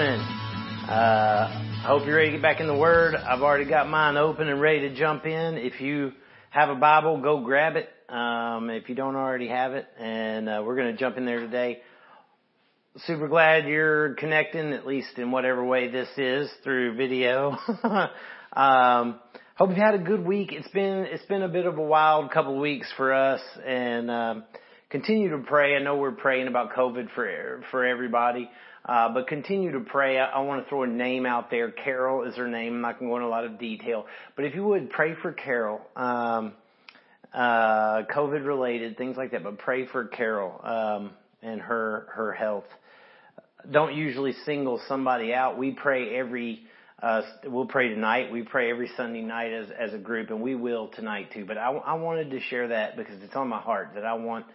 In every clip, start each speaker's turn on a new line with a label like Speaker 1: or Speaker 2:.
Speaker 1: morning. Uh, I hope you're ready to get back in the Word. I've already got mine open and ready to jump in. If you have a Bible, go grab it. Um, if you don't already have it, and uh, we're going to jump in there today. Super glad you're connecting, at least in whatever way this is through video. um, hope you've had a good week. It's been it's been a bit of a wild couple of weeks for us, and um, continue to pray. I know we're praying about COVID for for everybody. Uh, but continue to pray. I, I want to throw a name out there. Carol is her name. I'm not going to go into a lot of detail, but if you would pray for Carol, um, uh, COVID related things like that. But pray for Carol um, and her her health. Don't usually single somebody out. We pray every. Uh, we'll pray tonight. We pray every Sunday night as as a group, and we will tonight too. But I, I wanted to share that because it's on my heart that I want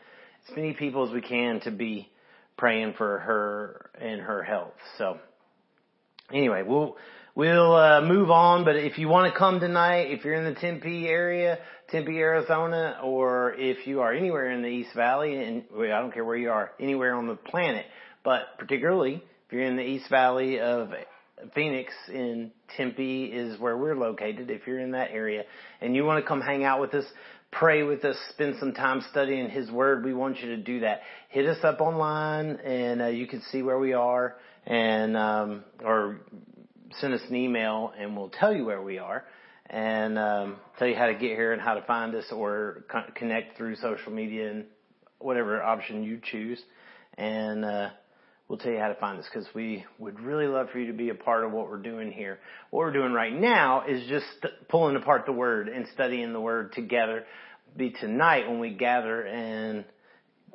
Speaker 1: as many people as we can to be praying for her and her health. So anyway, we'll we'll uh, move on. But if you want to come tonight, if you're in the Tempe area, Tempe, Arizona, or if you are anywhere in the East Valley, and I don't care where you are, anywhere on the planet, but particularly if you're in the East Valley of Phoenix in Tempe is where we're located. If you're in that area and you want to come hang out with us, pray with us, spend some time studying His Word, we want you to do that. Hit us up online, and uh, you can see where we are, and um, or send us an email, and we'll tell you where we are, and um, tell you how to get here and how to find us, or con- connect through social media and whatever option you choose, and. Uh, we'll tell you how to find us because we would really love for you to be a part of what we're doing here. What we're doing right now is just pulling apart the Word and studying the Word together be tonight when we gather and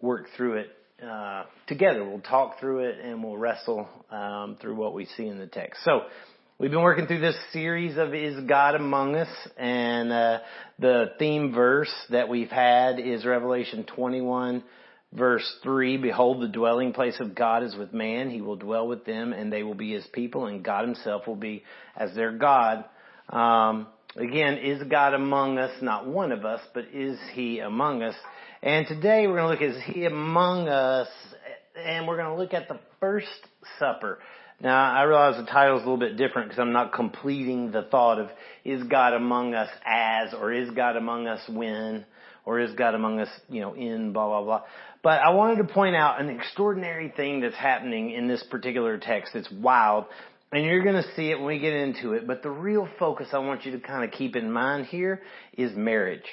Speaker 1: work through it uh, together. We'll talk through it and we'll wrestle um, through what we see in the text. So we've been working through this series of "Is God Among Us?" and uh, the theme verse that we've had is Revelation 21. Verse 3, Behold, the dwelling place of God is with man. He will dwell with them, and they will be his people, and God himself will be as their God. Um, Again, is God among us? Not one of us, but is He among us? And today we're going to look, at is He among us? And we're going to look at the first supper. Now, I realize the title is a little bit different because I'm not completing the thought of is God among us as, or is God among us when, or is God among us, you know, in blah, blah, blah. But I wanted to point out an extraordinary thing that's happening in this particular text. It's wild. And you're going to see it when we get into it, but the real focus I want you to kind of keep in mind here is marriage.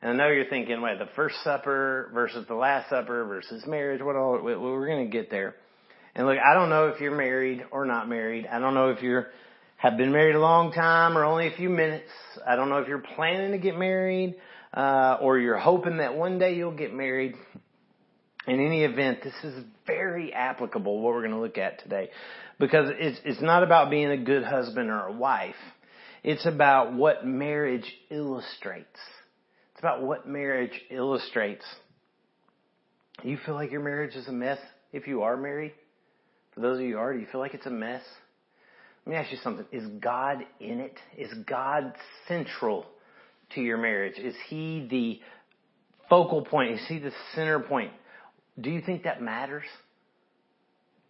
Speaker 1: And I know you're thinking, wait, the first supper versus the last supper versus marriage, what all, we're going to get there. And look, I don't know if you're married or not married. I don't know if you're, have been married a long time or only a few minutes. I don't know if you're planning to get married, uh, or you're hoping that one day you'll get married. In any event, this is very applicable what we're going to look at today because it's, it's not about being a good husband or a wife. It's about what marriage illustrates. It's about what marriage illustrates. You feel like your marriage is a mess if you are married? For those of you who are, do you feel like it's a mess? Let me ask you something. Is God in it? Is God central to your marriage? Is He the focal point? Is He the center point? Do you think that matters?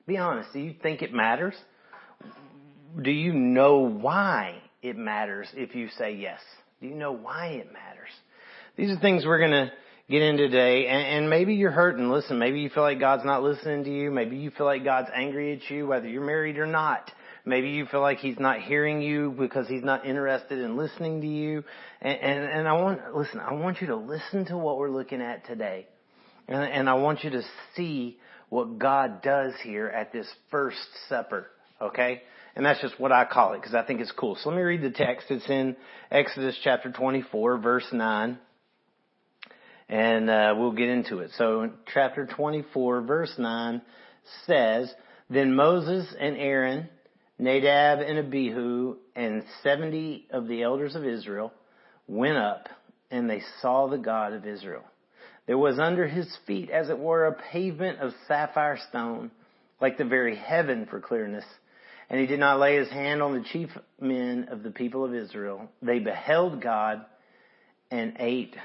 Speaker 1: Be honest. Do you think it matters? Do you know why it matters if you say yes? Do you know why it matters? These are things we're going to get into today. And, and maybe you're hurting. Listen, maybe you feel like God's not listening to you. Maybe you feel like God's angry at you, whether you're married or not. Maybe you feel like He's not hearing you because He's not interested in listening to you. And, and, and I want, listen, I want you to listen to what we're looking at today. And, and I want you to see what God does here at this first supper. Okay? And that's just what I call it because I think it's cool. So let me read the text. It's in Exodus chapter 24 verse 9. And uh, we'll get into it. So chapter 24 verse 9 says, Then Moses and Aaron, Nadab and Abihu, and 70 of the elders of Israel went up and they saw the God of Israel. There was under his feet, as it were, a pavement of sapphire stone, like the very heaven for clearness. And he did not lay his hand on the chief men of the people of Israel. They beheld God and ate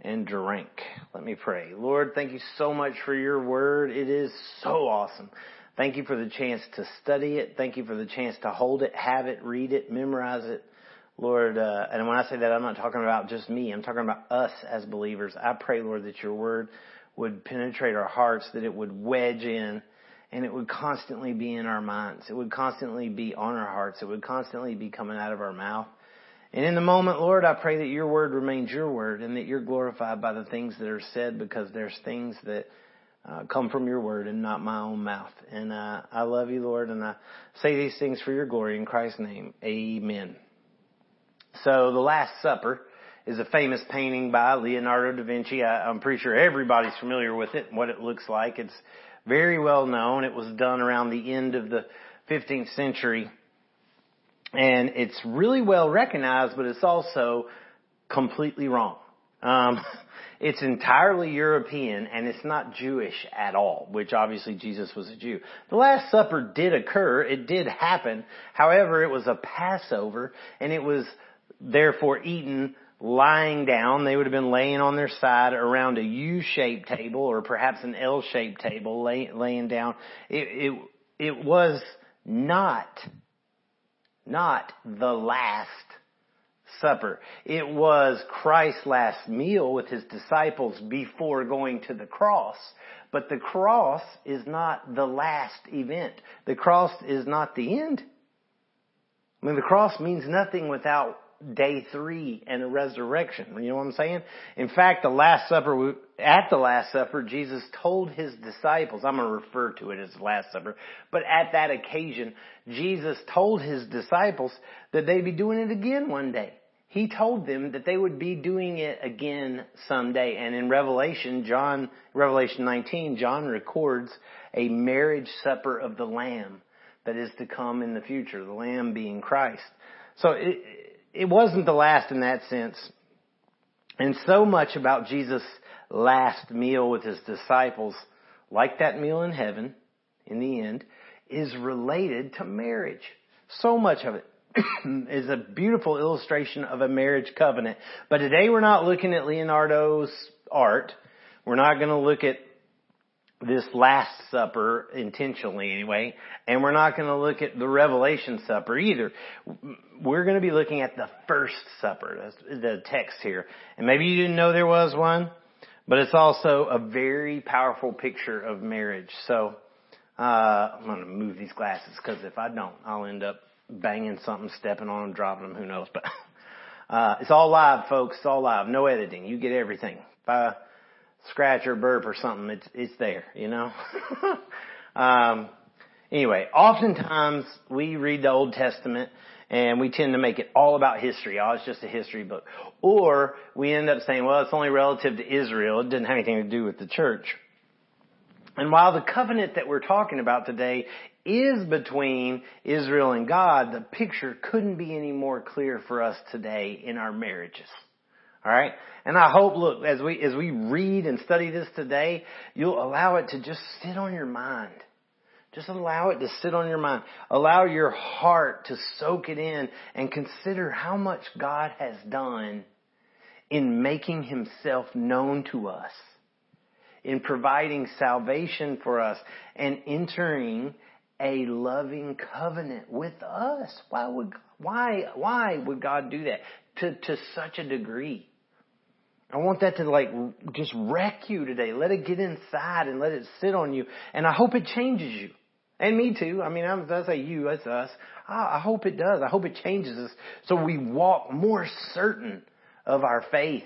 Speaker 1: and drank. Let me pray. Lord, thank you so much for your word. It is so awesome. Thank you for the chance to study it. Thank you for the chance to hold it, have it, read it, memorize it. Lord, uh, and when I say that, I'm not talking about just me. I'm talking about us as believers. I pray, Lord, that your word would penetrate our hearts, that it would wedge in, and it would constantly be in our minds. It would constantly be on our hearts. It would constantly be coming out of our mouth. And in the moment, Lord, I pray that your word remains your word and that you're glorified by the things that are said because there's things that uh, come from your word and not my own mouth. And uh, I love you, Lord, and I say these things for your glory in Christ's name. Amen. So the Last Supper is a famous painting by Leonardo da Vinci. I, I'm pretty sure everybody's familiar with it and what it looks like. It's very well known. It was done around the end of the 15th century. And it's really well recognized, but it's also completely wrong. Um, it's entirely European and it's not Jewish at all, which obviously Jesus was a Jew. The Last Supper did occur. It did happen. However, it was a Passover and it was therefore eaten lying down. They would have been laying on their side around a U-shaped table or perhaps an L-shaped table lay, laying down. It, it, it was not, not the last supper. It was Christ's last meal with his disciples before going to the cross. But the cross is not the last event. The cross is not the end. I mean, the cross means nothing without day three and the resurrection. You know what I'm saying? In fact, the Last Supper, at the Last Supper, Jesus told his disciples, I'm going to refer to it as the Last Supper, but at that occasion, Jesus told his disciples that they'd be doing it again one day. He told them that they would be doing it again someday. And in Revelation, John, Revelation 19, John records a marriage supper of the Lamb that is to come in the future, the Lamb being Christ. So it, it wasn't the last in that sense. And so much about Jesus' last meal with his disciples, like that meal in heaven, in the end, is related to marriage. So much of it is a beautiful illustration of a marriage covenant. But today we're not looking at Leonardo's art. We're not going to look at this Last Supper intentionally anyway, and we're not going to look at the Revelation Supper either. We're going to be looking at the First Supper, the text here. And maybe you didn't know there was one, but it's also a very powerful picture of marriage. So, uh, I'm going to move these glasses because if I don't, I'll end up banging something, stepping on them, dropping them, who knows. But, uh, it's all live, folks. It's all live. No editing. You get everything. I, scratch or burp or something, it's it's there, you know. um, anyway, oftentimes we read the Old Testament and we tend to make it all about history. Oh, it's just a history book. Or we end up saying, well, it's only relative to Israel. It didn't have anything to do with the church. And while the covenant that we're talking about today is between Israel and God, the picture couldn't be any more clear for us today in our marriages. Alright? And I hope, look, as we, as we read and study this today, you'll allow it to just sit on your mind. Just allow it to sit on your mind. Allow your heart to soak it in and consider how much God has done in making himself known to us, in providing salvation for us, and entering a loving covenant with us. Why would, why, why would God do that to, to such a degree? I want that to like just wreck you today. Let it get inside and let it sit on you. And I hope it changes you. And me too. I mean, I'm, I say you, that's us. I, I hope it does. I hope it changes us so we walk more certain of our faith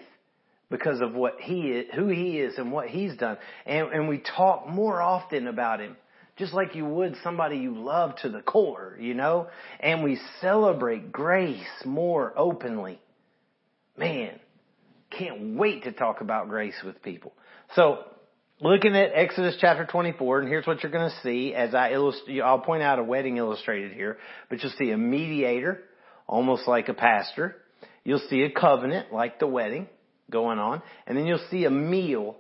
Speaker 1: because of what he is, who he is and what he's done. And, and we talk more often about him. Just like you would somebody you love to the core, you know? And we celebrate grace more openly. Man, can't wait to talk about grace with people. So, looking at Exodus chapter 24, and here's what you're going to see as I illustrate, I'll point out a wedding illustrated here, but you'll see a mediator, almost like a pastor. You'll see a covenant, like the wedding, going on, and then you'll see a meal,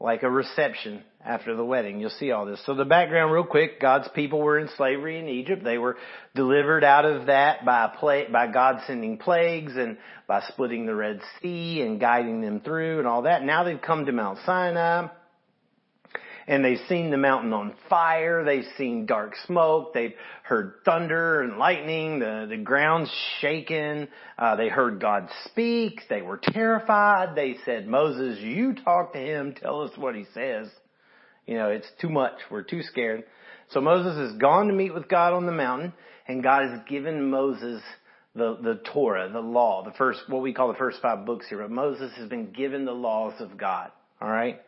Speaker 1: like a reception after the wedding. You'll see all this. So the background real quick, God's people were in slavery in Egypt. They were delivered out of that by by God sending plagues and by splitting the Red Sea and guiding them through and all that. Now they've come to Mount Sinai. and they've seen the mountain on fire. They've seen dark smoke. They've heard thunder and lightning. The, the ground's shaken. Uh, they heard God speak. They were terrified. They said, Moses, you talk to him. Tell us what he says. You know, it's too much. We're too scared. So Moses has gone to meet with God on the mountain and God has given Moses the, the Torah, the law, the first, what we call the first five books here. But Moses has been given the laws of God. Alright?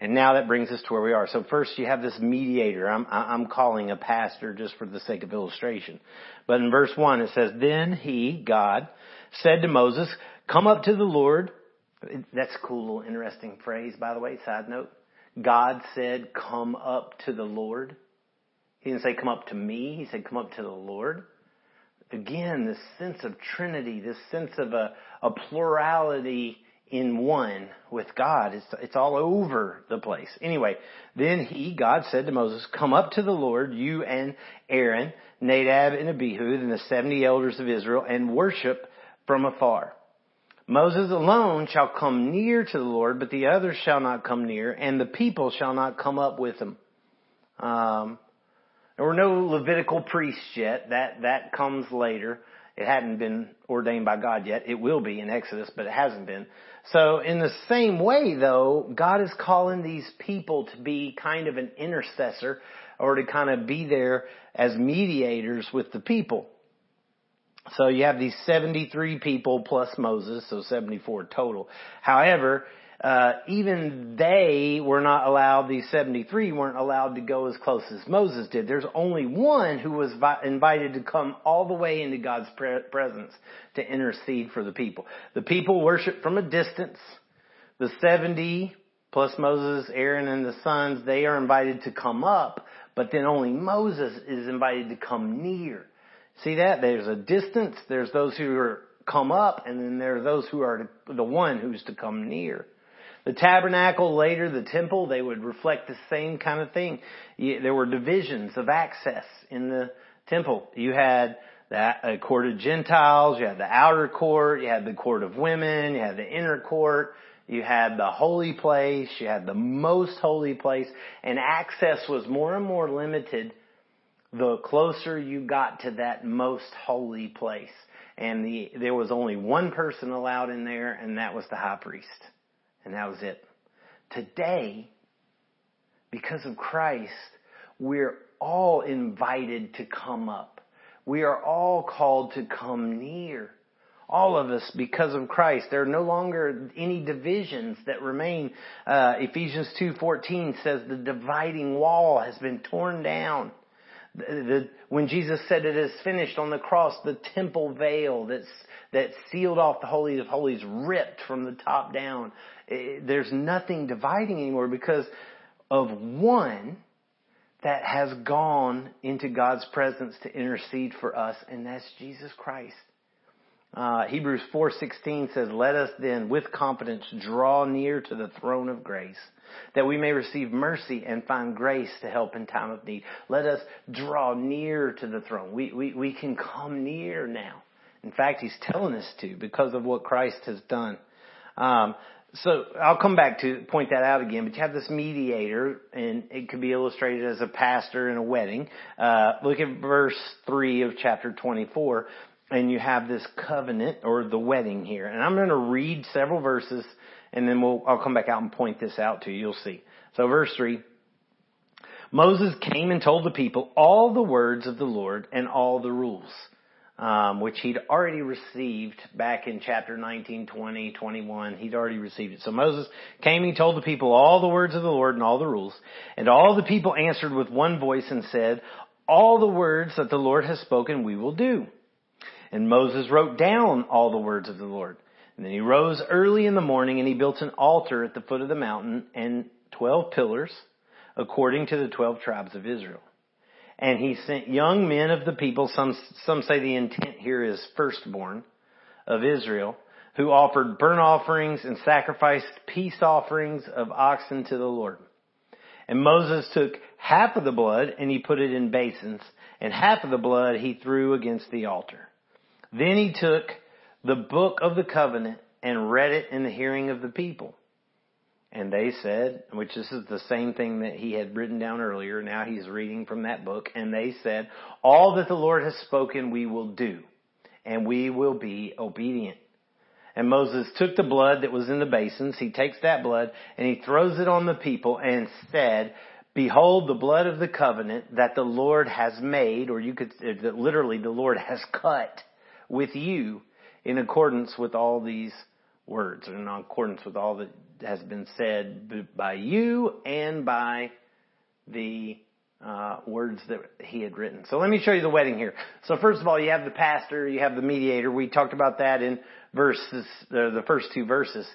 Speaker 1: And now that brings us to where we are. So first you have this mediator. I'm, I'm calling a pastor just for the sake of illustration. But in verse one it says, Then he, God, said to Moses, come up to the Lord. That's a cool little interesting phrase, by the way, side note. God said, come up to the Lord. He didn't say come up to me. He said come up to the Lord. Again, this sense of Trinity, this sense of a, a plurality in one with God. It's, it's all over the place. Anyway, then he, God said to Moses, come up to the Lord, you and Aaron, Nadab and Abihu, and the 70 elders of Israel, and worship from afar. Moses alone shall come near to the Lord, but the others shall not come near, and the people shall not come up with him. Um, there were no Levitical priests yet. That that comes later. It hadn't been ordained by God yet. It will be in Exodus, but it hasn't been. So in the same way though, God is calling these people to be kind of an intercessor or to kind of be there as mediators with the people. So you have these 73 people plus Moses, so 74 total. However, uh, even they were not allowed, these 73 weren't allowed to go as close as Moses did. There's only one who was vi- invited to come all the way into God's pre- presence to intercede for the people. The people worship from a distance. The 70 plus Moses, Aaron, and the sons, they are invited to come up, but then only Moses is invited to come near. See that? There's a distance, there's those who are come up, and then there are those who are the one who's to come near. The tabernacle, later the temple, they would reflect the same kind of thing. There were divisions of access in the temple. You had the court of Gentiles, you had the outer court, you had the court of women, you had the inner court, you had the holy place, you had the most holy place, and access was more and more limited the closer you got to that most holy place. And the, there was only one person allowed in there, and that was the high priest. And that was it. Today, because of Christ, we're all invited to come up. We are all called to come near. All of us, because of Christ, there are no longer any divisions that remain. Uh, Ephesians 2:14 says the dividing wall has been torn down. When Jesus said it is finished on the cross, the temple veil that's, that sealed off the Holy of Holies ripped from the top down. Eh, there's nothing dividing anymore because of one that has gone into God's presence to intercede for us, and that's Jesus Christ. Uh, Hebrews 4:16 says, "Let us then, with confidence, draw near to the throne of grace, that we may receive mercy and find grace to help in time of need." Let us draw near to the throne. We we we can come near now. In fact, He's telling us to because of what Christ has done. Um, so I'll come back to point that out again, but you have this mediator, and it could be illustrated as a pastor in a wedding. Uh, look at verse 3 of chapter 24 and you have this covenant or the wedding here. And I'm going to read several verses and then we'll, I'll come back out and point this out to you. You'll see. So verse three, Moses came and told the people all the words of the Lord and all the rules, um, which he'd already received back in chapter 19, 20, 21. He'd already received it. So Moses came and told the people all the words of the Lord and all the rules. And all the people answered with one voice and said, all the words that the Lord has spoken we will do. And Moses wrote down all the words of the Lord. And then he rose early in the morning and he built an altar at the foot of the mountain and twelve pillars according to the twelve tribes of Israel. And he sent young men of the people, some, some say the intent here is firstborn of Israel, who offered burnt offerings and sacrificed peace offerings of oxen to the Lord. And Moses took half of the blood and he put it in basins, and half of the blood he threw against the altar. Then he took the book of the covenant and read it in the hearing of the people. And they said, which this is the same thing that he had written down earlier. Now he's reading from that book. And they said, all that the Lord has spoken we will do and we will be obedient. And Moses took the blood that was in the basins. He takes that blood and he throws it on the people and said, behold the blood of the covenant that the Lord has made, or you could, literally the Lord has cut with you in accordance with all these words, or in accordance with all that has been said by you and by the uh, words that he had written. So let me show you the wedding here. So first of all, you have the pastor, you have the mediator. We talked about that in verses, uh, the first two verses.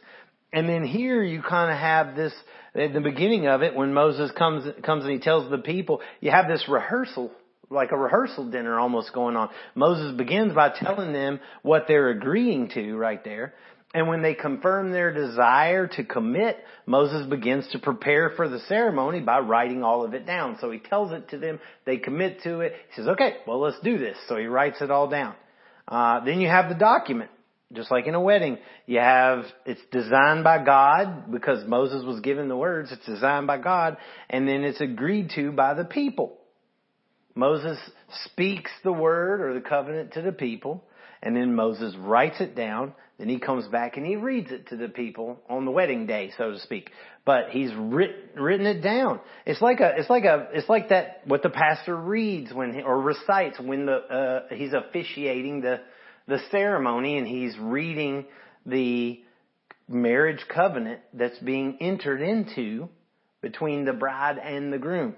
Speaker 1: And then here you kind of have this, at the beginning of it, when Moses comes, comes and he tells the people, you have this rehearsal, like a rehearsal dinner almost going on. Moses begins by telling them what they're agreeing to right there. And when they confirm their desire to commit, Moses begins to prepare for the ceremony by writing all of it down. So he tells it to them, they commit to it. He says, okay, well let's do this. So he writes it all down. Uh, then you have the document. Just like in a wedding, you have, it's designed by God because Moses was given the words, it's designed by God, and then it's agreed to by the people. Moses speaks the word or the covenant to the people, and then Moses writes it down, then he comes back and he reads it to the people on the wedding day, so to speak. But he's writ, written it down. It's like a, it's like a, it's like that, what the pastor reads when, he, or recites when the, uh, he's officiating the, the ceremony and he's reading the marriage covenant that's being entered into between the bride and the groom.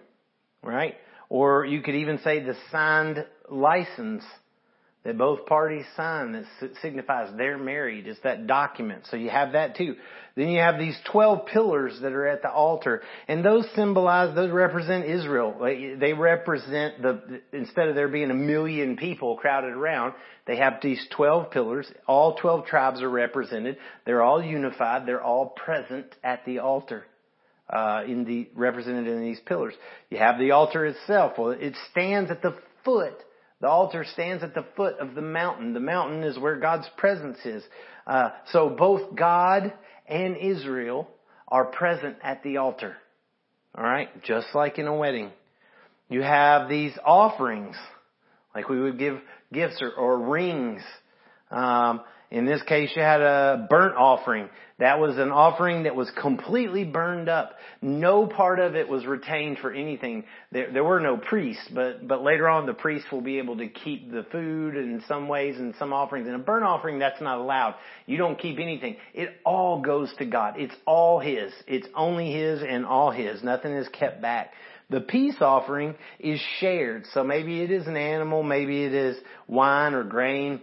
Speaker 1: Right? Or you could even say the signed license that both parties sign that signifies they're married. It's that document. So you have that too. Then you have these 12 pillars that are at the altar and those symbolize, those represent Israel. They represent the, instead of there being a million people crowded around, they have these 12 pillars. All 12 tribes are represented. They're all unified. They're all present at the altar. Uh, in the represented in these pillars. You have the altar itself. Well, it stands at the foot the altar stands at the foot of the mountain. The mountain is where God's presence is. Uh, so both God and Israel are present at the altar. All right, just like in a wedding. You have these offerings, like we would give gifts or, or rings. Um, in this case, you had a burnt offering. That was an offering that was completely burned up. No part of it was retained for anything. There, there were no priests, but, but later on the priests will be able to keep the food in some ways and some offerings. In a burnt offering, that's not allowed. You don't keep anything. It all goes to God. It's all His. It's only His and all His. Nothing is kept back. The peace offering is shared. So maybe it is an animal, maybe it is wine or grain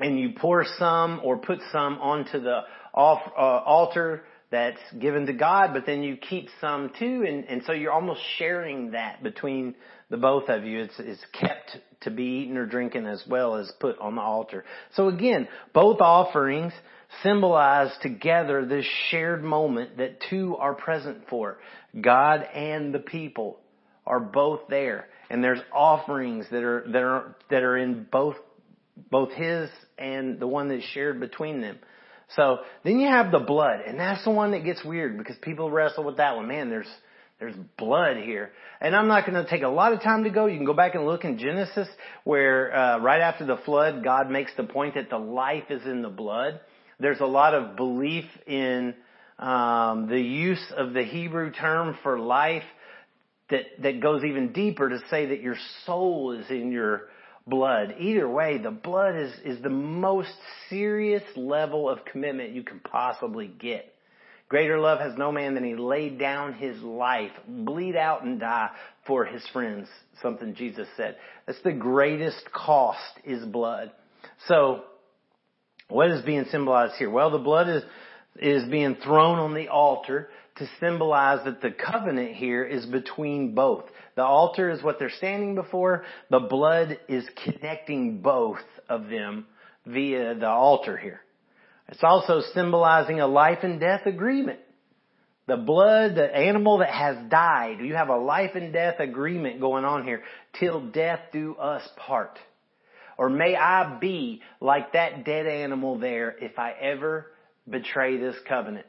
Speaker 1: and you pour some or put some onto the off, uh, altar that's given to God, but then you keep some too, and, and so you're almost sharing that between the both of you. It's, it's kept to be eaten or drinking as well as put on the altar. So again, both offerings symbolize together this shared moment that two are present for. God and the people are both there. And there's offerings that are, that are, that are in both both his and the one that's shared between them. So then you have the blood, and that's the one that gets weird because people wrestle with that one. Man, there's there's blood here, and I'm not going to take a lot of time to go. You can go back and look in Genesis, where uh, right after the flood, God makes the point that the life is in the blood. There's a lot of belief in um, the use of the Hebrew term for life that that goes even deeper to say that your soul is in your blood. Either way, the blood is, is the most serious level of commitment you can possibly get. Greater love has no man than he laid down his life, bleed out and die for his friends. Something Jesus said. That's the greatest cost is blood. So, what is being symbolized here? Well, the blood is, is being thrown on the altar to symbolize that the covenant here is between both. The altar is what they're standing before. The blood is connecting both of them via the altar here. It's also symbolizing a life and death agreement. The blood, the animal that has died. You have a life and death agreement going on here. Till death do us part. Or may I be like that dead animal there if I ever betray this covenant.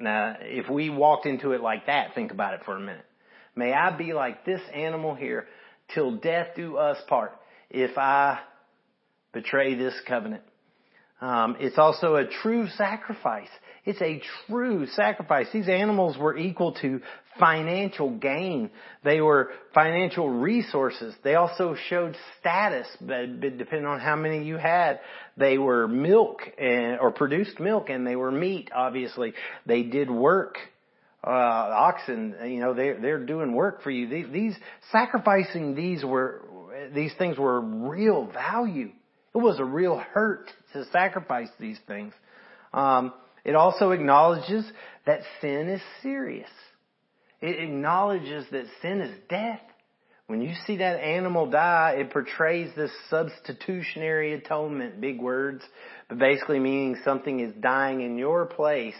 Speaker 1: Now, if we walked into it like that, think about it for a minute. May I be like this animal here till death do us part if I betray this covenant. Um, it's also a true sacrifice. It's a true sacrifice. These animals were equal to financial gain. They were financial resources. They also showed status, depending on how many you had. They were milk and, or produced milk and they were meat, obviously. They did work. Uh, oxen, you know, they, they're doing work for you. These, these, sacrificing these were, these things were real value. It was a real hurt to sacrifice these things. Um, it also acknowledges that sin is serious. It acknowledges that sin is death. When you see that animal die, it portrays this substitutionary atonement, big words, but basically meaning something is dying in your place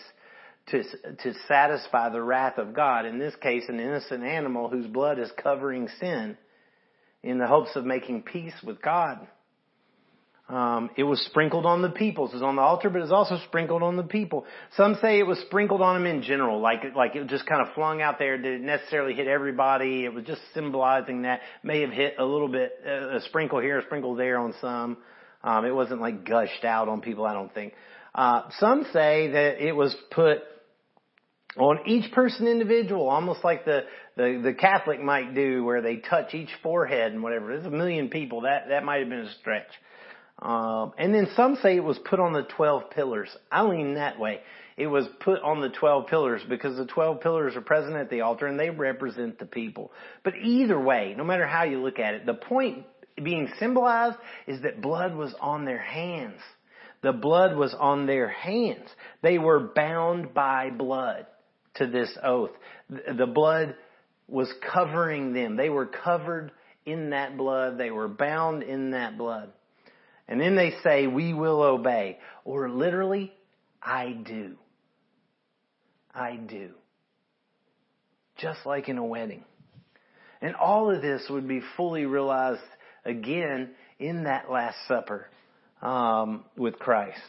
Speaker 1: to, to satisfy the wrath of God. In this case, an innocent animal whose blood is covering sin in the hopes of making peace with God. Um, it was sprinkled on the people. It was on the altar, but it was also sprinkled on the people. Some say it was sprinkled on them in general, like like it just kind of flung out there. Did it necessarily hit everybody? It was just symbolizing that. May have hit a little bit, a sprinkle here, a sprinkle there on some. Um, it wasn't like gushed out on people. I don't think. Uh, some say that it was put on each person individual, almost like the, the, the Catholic might do where they touch each forehead and whatever. There's a million people. That, that might have been a stretch. Um, and then some say it was put on the 12 pillars. I lean that way. It was put on the 12 pillars because the 12 pillars are present at the altar and they represent the people. But either way, no matter how you look at it, the point being symbolized is that blood was on their hands. The blood was on their hands. They were bound by blood to this oath. The blood was covering them. They were covered in that blood. They were bound in that blood. And then they say, we will obey. Or literally, I do. I do. Just like in a wedding. And all of this would be fully realized again in that Last Supper um, with Christ.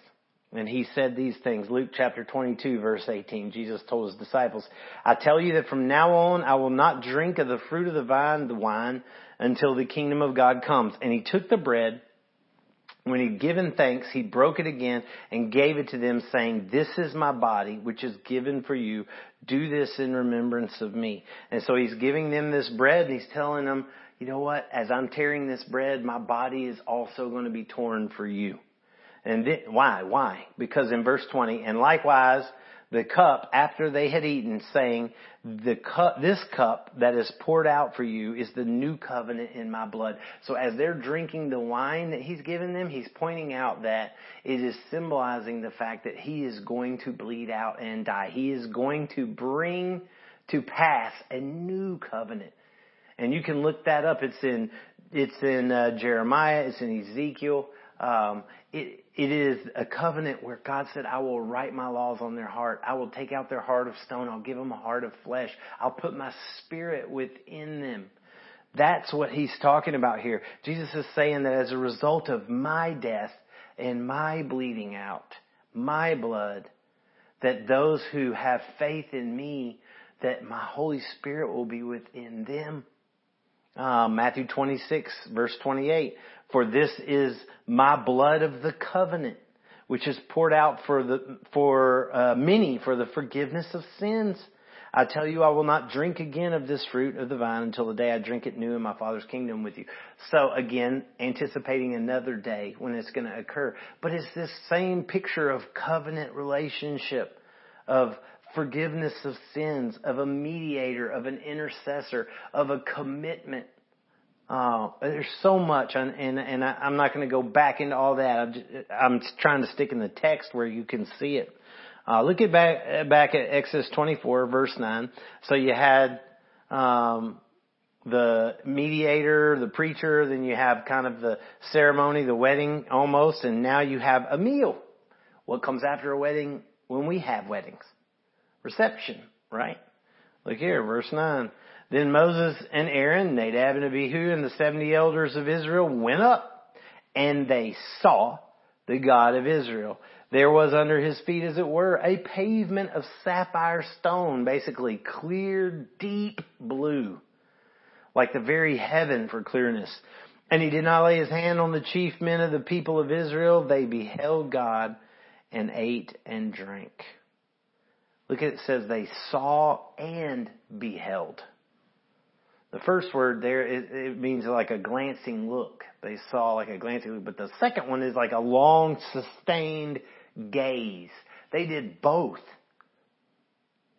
Speaker 1: And he said these things. Luke chapter 22 verse 18. Jesus told his disciples, I tell you that from now on I will not drink of the fruit of the vine, the wine, until the kingdom of God comes. And he took the bread when he'd given thanks, he broke it again and gave it to them saying, this is my body, which is given for you. Do this in remembrance of me. And so he's giving them this bread and he's telling them, you know what? As I'm tearing this bread, my body is also going to be torn for you. And then, why? Why? Because in verse 20, and likewise, the cup after they had eaten, saying, the cup, this cup that is poured out for you is the new covenant in my blood. So as they're drinking the wine that he's given them, he's pointing out that it is symbolizing the fact that he is going to bleed out and die. He is going to bring to pass a new covenant. And you can look that up. It's in, it's in uh, Jeremiah, it's in Ezekiel. Um, it, it is a covenant where God said, I will write my laws on their heart. I will take out their heart of stone. I'll give them a heart of flesh. I'll put my spirit within them. That's what he's talking about here. Jesus is saying that as a result of my death and my bleeding out, my blood, that those who have faith in me, that my Holy Spirit will be within them. Uh, Matthew 26 verse 28. For this is my blood of the covenant, which is poured out for the, for uh, many for the forgiveness of sins. I tell you, I will not drink again of this fruit of the vine until the day I drink it new in my Father's kingdom with you. So again, anticipating another day when it's going to occur. But it's this same picture of covenant relationship, of forgiveness of sins, of a mediator, of an intercessor, of a commitment uh, there's so much, and and, and I, I'm not going to go back into all that. I'm, just, I'm trying to stick in the text where you can see it. Uh, look at back back at Exodus 24 verse 9. So you had um, the mediator, the preacher, then you have kind of the ceremony, the wedding almost, and now you have a meal. What comes after a wedding when we have weddings? Reception, right? Look here, verse 9. Then Moses and Aaron, Nadab and Abihu, and the seventy elders of Israel went up, and they saw the God of Israel. There was under his feet, as it were, a pavement of sapphire stone, basically clear, deep blue, like the very heaven for clearness. And he did not lay his hand on the chief men of the people of Israel. They beheld God and ate and drank. Look at it, says they saw and beheld. The first word there, it, it, means like a glancing look. They saw like a glancing look. But the second one is like a long, sustained gaze. They did both.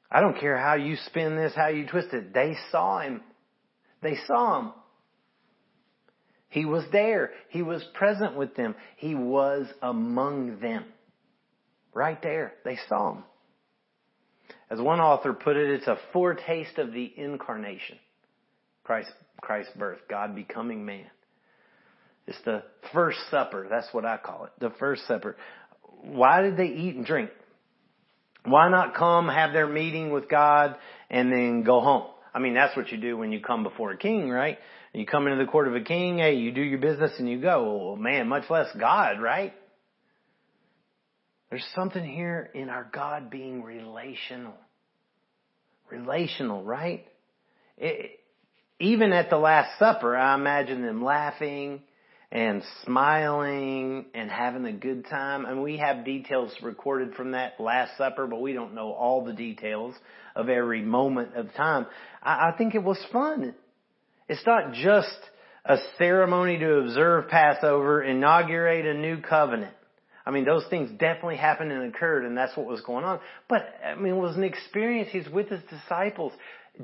Speaker 1: I don't care how you spin this, how you twist it. They saw him. They saw him. He was there. He was present with them. He was among them. Right there. They saw him. As one author put it, it's a foretaste of the incarnation. Christ, Christ's birth, God becoming man. It's the first supper. That's what I call it. The first supper. Why did they eat and drink? Why not come have their meeting with God and then go home? I mean, that's what you do when you come before a king, right? You come into the court of a king, hey, you do your business and you go. Well, man, much less God, right? There's something here in our God being relational. Relational, right? It, even at the Last Supper, I imagine them laughing and smiling and having a good time. And we have details recorded from that Last Supper, but we don't know all the details of every moment of time. I, I think it was fun. It's not just a ceremony to observe Passover, inaugurate a new covenant. I mean, those things definitely happened and occurred, and that's what was going on. But, I mean, it was an experience. He's with his disciples.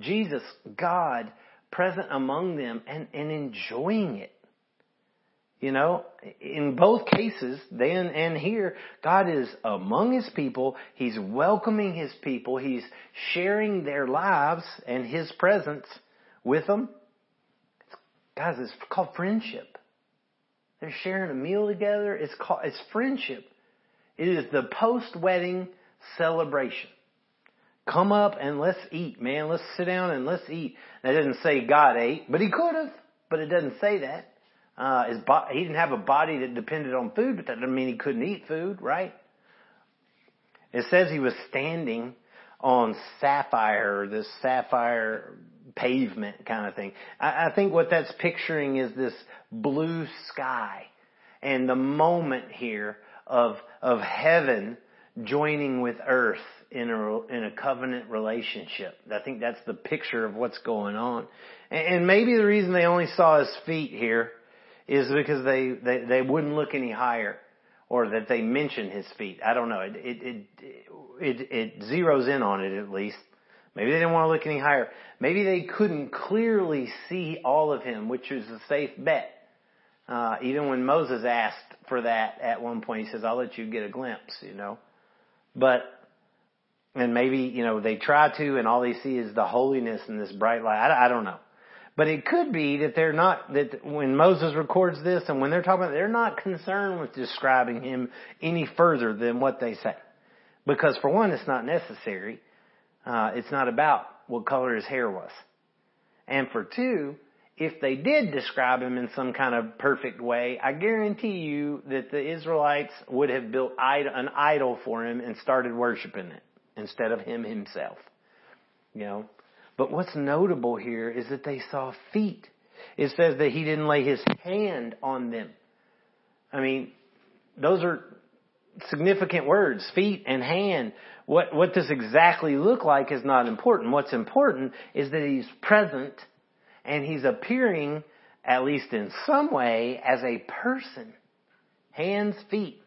Speaker 1: Jesus, God, present among them and, and enjoying it. You know, in both cases, then and here, God is among His people. He's welcoming His people. He's sharing their lives and His presence with them. It's, guys, it's called friendship. They're sharing a meal together. It's called, it's friendship. It is the post-wedding celebration. Come up and let's eat, man. Let's sit down and let's eat. That doesn't say God ate, but he could have, but it doesn't say that. Uh, his bo- he didn't have a body that depended on food, but that doesn't mean he couldn't eat food, right? It says he was standing on sapphire, this sapphire pavement kind of thing. I, I think what that's picturing is this blue sky and the moment here of, of heaven joining with earth in a, in a covenant relationship. I think that's the picture of what's going on. And, and maybe the reason they only saw his feet here is because they, they, they wouldn't look any higher or that they mention his feet. I don't know. It, it, it, it, it zeroes in on it at least. Maybe they didn't want to look any higher. Maybe they couldn't clearly see all of him, which is a safe bet. Uh, even when Moses asked for that at one point, he says, I'll let you get a glimpse, you know. But, and maybe, you know, they try to and all they see is the holiness and this bright light. I, I don't know. But it could be that they're not, that when Moses records this and when they're talking about, they're not concerned with describing him any further than what they say. Because for one, it's not necessary. Uh, it's not about what color his hair was. And for two, if they did describe him in some kind of perfect way, I guarantee you that the Israelites would have built an idol for him and started worshiping it instead of him himself. You know, but what's notable here is that they saw feet. It says that he didn't lay his hand on them. I mean, those are significant words, feet and hand. What, what this exactly look like is not important. What's important is that he's present and he's appearing, at least in some way, as a person. Hands, feet.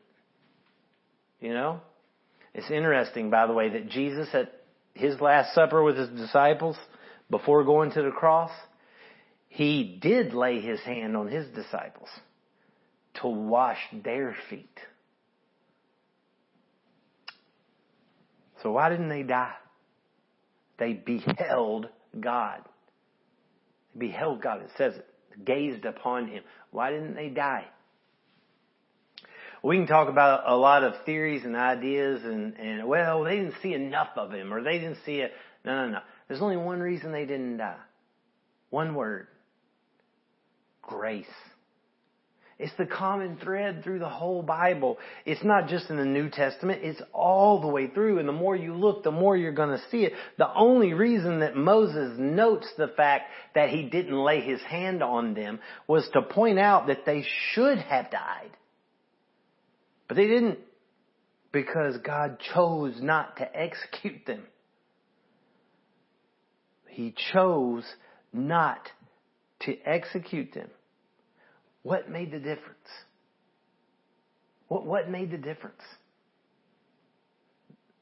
Speaker 1: You know? It's interesting, by the way, that Jesus at his Last Supper with his disciples before going to the cross, he did lay his hand on his disciples to wash their feet. So why didn't they die? They beheld God. They beheld God. It says it. Gazed upon him. Why didn't they die? we can talk about a lot of theories and ideas and, and well, they didn't see enough of him or they didn't see it. No, no, no. There's only one reason they didn't die. One word. Grace. It's the common thread through the whole Bible. It's not just in the New Testament, it's all the way through. And the more you look, the more you're going to see it. The only reason that Moses notes the fact that he didn't lay his hand on them was to point out that they should have died. But they didn't because God chose not to execute them. He chose not to execute them. What made the difference? What, what made the difference?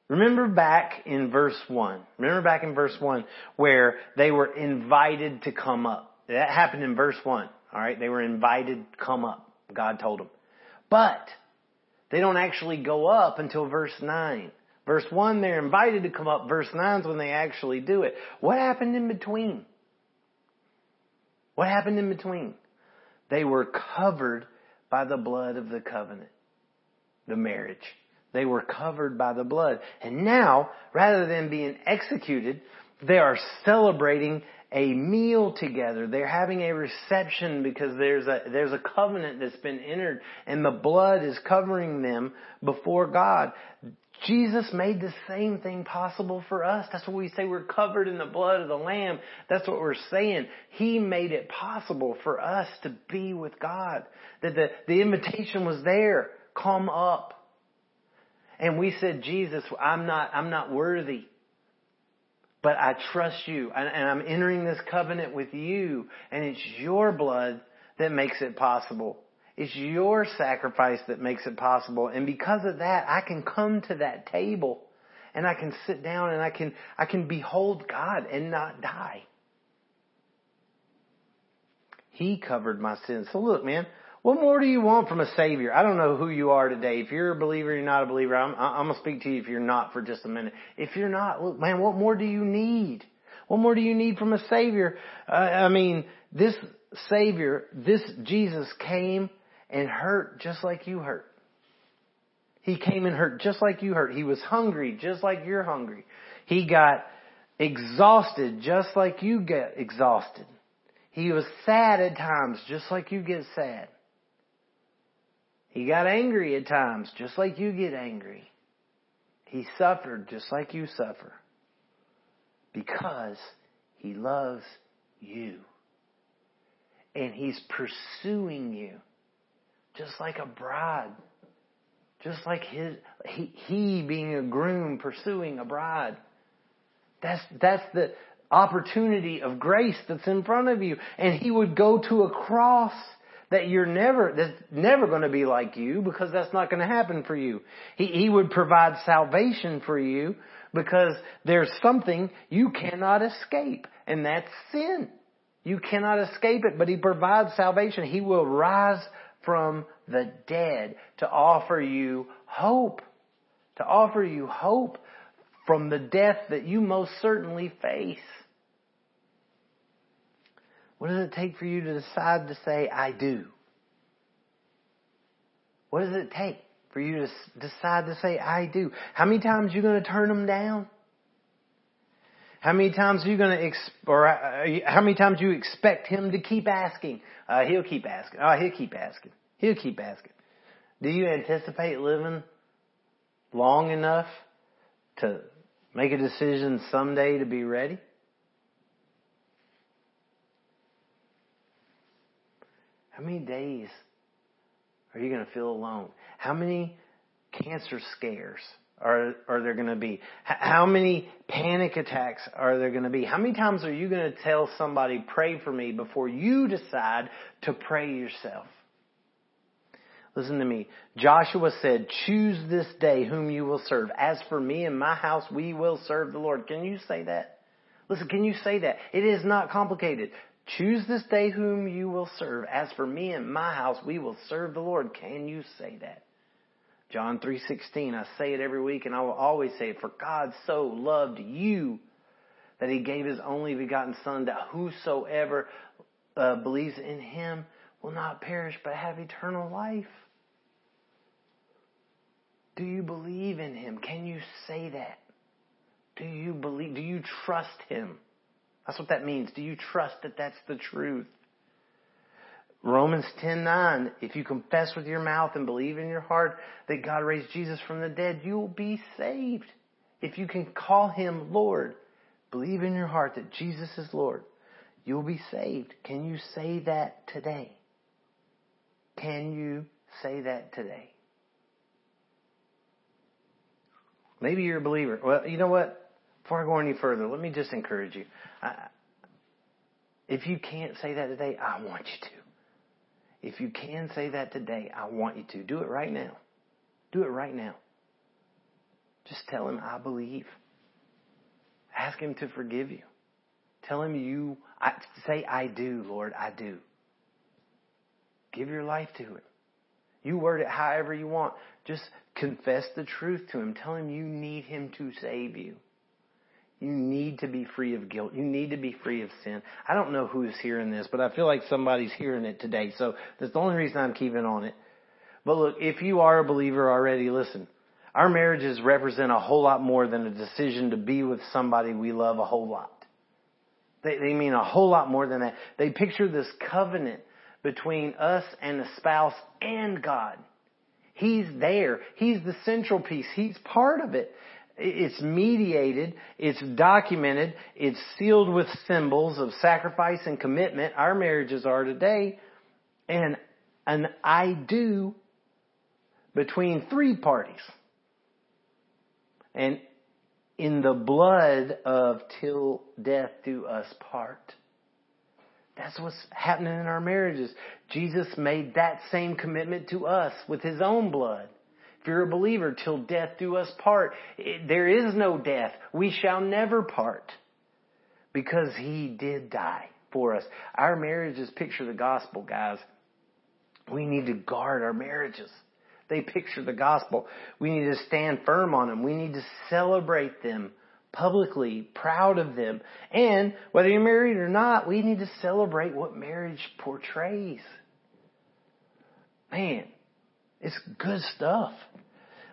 Speaker 1: Remember back in verse 1. Remember back in verse 1 where they were invited to come up. That happened in verse 1. Alright, they were invited to come up. God told them. But they don't actually go up until verse 9. Verse 1, they're invited to come up. Verse 9 is when they actually do it. What happened in between? What happened in between? They were covered by the blood of the covenant, the marriage. They were covered by the blood. And now, rather than being executed, they are celebrating a meal together. They're having a reception because there's a, there's a covenant that's been entered and the blood is covering them before God. Jesus made the same thing possible for us. That's what we say we're covered in the blood of the Lamb. That's what we're saying. He made it possible for us to be with God. That the, the invitation was there. Come up. And we said, Jesus, I'm not, I'm not worthy. But I trust you. And, and I'm entering this covenant with you. And it's your blood that makes it possible. It's your sacrifice that makes it possible. And because of that, I can come to that table and I can sit down and I can, I can behold God and not die. He covered my sins. So look, man, what more do you want from a Savior? I don't know who you are today. If you're a believer, you're not a believer. I'm, I'm going to speak to you if you're not for just a minute. If you're not, look, man, what more do you need? What more do you need from a Savior? Uh, I mean, this Savior, this Jesus came and hurt just like you hurt. He came and hurt just like you hurt. He was hungry just like you're hungry. He got exhausted just like you get exhausted. He was sad at times just like you get sad. He got angry at times just like you get angry. He suffered just like you suffer. Because he loves you. And he's pursuing you just like a bride. Just like his, he, he being a groom pursuing a bride. That's, that's the opportunity of grace that's in front of you. And he would go to a cross that you're never, that's never going to be like you because that's not going to happen for you. He, he would provide salvation for you because there's something you cannot escape and that's sin. You cannot escape it, but he provides salvation. He will rise from the dead to offer you hope. To offer you hope from the death that you most certainly face. What does it take for you to decide to say, I do? What does it take for you to decide to say, I do? How many times are you going to turn them down? How many times are you going to, ex- or uh, how many times do you expect him to keep asking? Uh, he'll keep asking. Oh, he'll keep asking. He'll keep asking. Do you anticipate living long enough to make a decision someday to be ready? How many days are you going to feel alone? How many cancer scares are, are there going to be? How many panic attacks are there going to be? How many times are you going to tell somebody, pray for me before you decide to pray yourself? Listen to me. Joshua said, choose this day whom you will serve. As for me and my house, we will serve the Lord. Can you say that? Listen, can you say that? It is not complicated. Choose this day whom you will serve. As for me and my house, we will serve the Lord. Can you say that? John 3:16. I say it every week and I will always say it. For God so loved you that he gave his only begotten son that whosoever uh, believes in him will not perish but have eternal life. Do you believe in him? Can you say that? Do you believe, do you trust him? That's what that means. Do you trust that that's the truth? Romans 10:9, if you confess with your mouth and believe in your heart that God raised Jesus from the dead, you will be saved. If you can call him Lord, believe in your heart that Jesus is Lord, you'll be saved. Can you say that today? Can you say that today? Maybe you're a believer. Well, you know what? Before I go any further, let me just encourage you. I, if you can't say that today, I want you to. If you can say that today, I want you to. Do it right now. Do it right now. Just tell him, I believe. Ask him to forgive you. Tell him you, I, say, I do, Lord, I do. Give your life to him. You word it however you want. Just confess the truth to him. Tell him you need him to save you. You need to be free of guilt. You need to be free of sin. I don't know who is hearing this, but I feel like somebody's hearing it today. So that's the only reason I'm keeping on it. But look, if you are a believer already, listen. Our marriages represent a whole lot more than a decision to be with somebody we love a whole lot. They, they mean a whole lot more than that. They picture this covenant between us and the spouse and God. He's there. He's the central piece. He's part of it. It's mediated, it's documented, it's sealed with symbols of sacrifice and commitment. Our marriages are today. And an I do between three parties. And in the blood of till death do us part. That's what's happening in our marriages. Jesus made that same commitment to us with his own blood. You're a believer, till death do us part. There is no death. We shall never part because he did die for us. Our marriages picture the gospel, guys. We need to guard our marriages. They picture the gospel. We need to stand firm on them. We need to celebrate them publicly, proud of them. And whether you're married or not, we need to celebrate what marriage portrays. Man, it's good stuff.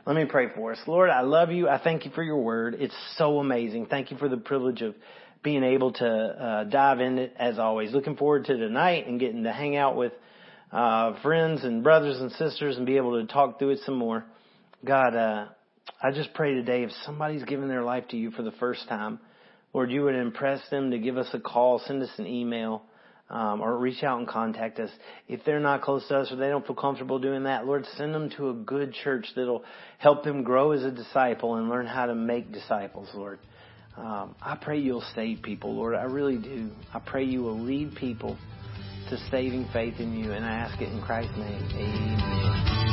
Speaker 1: Let me pray for us. Lord, I love you. I thank you for your word. It's so amazing. Thank you for the privilege of being able to uh, dive in it as always. Looking forward to tonight and getting to hang out with uh, friends and brothers and sisters and be able to talk through it some more. God, uh, I just pray today if somebody's given their life to you for the first time, Lord, you would impress them to give us a call, send us an email, um, or reach out and contact us. If they're not close to us or they don't feel comfortable doing that, Lord, send them to a good church that'll help them grow as a disciple and learn how to make disciples, Lord. Um, I pray you'll save people, Lord. I really do. I pray you will lead people to saving faith in you, and I ask it in Christ's name. Amen.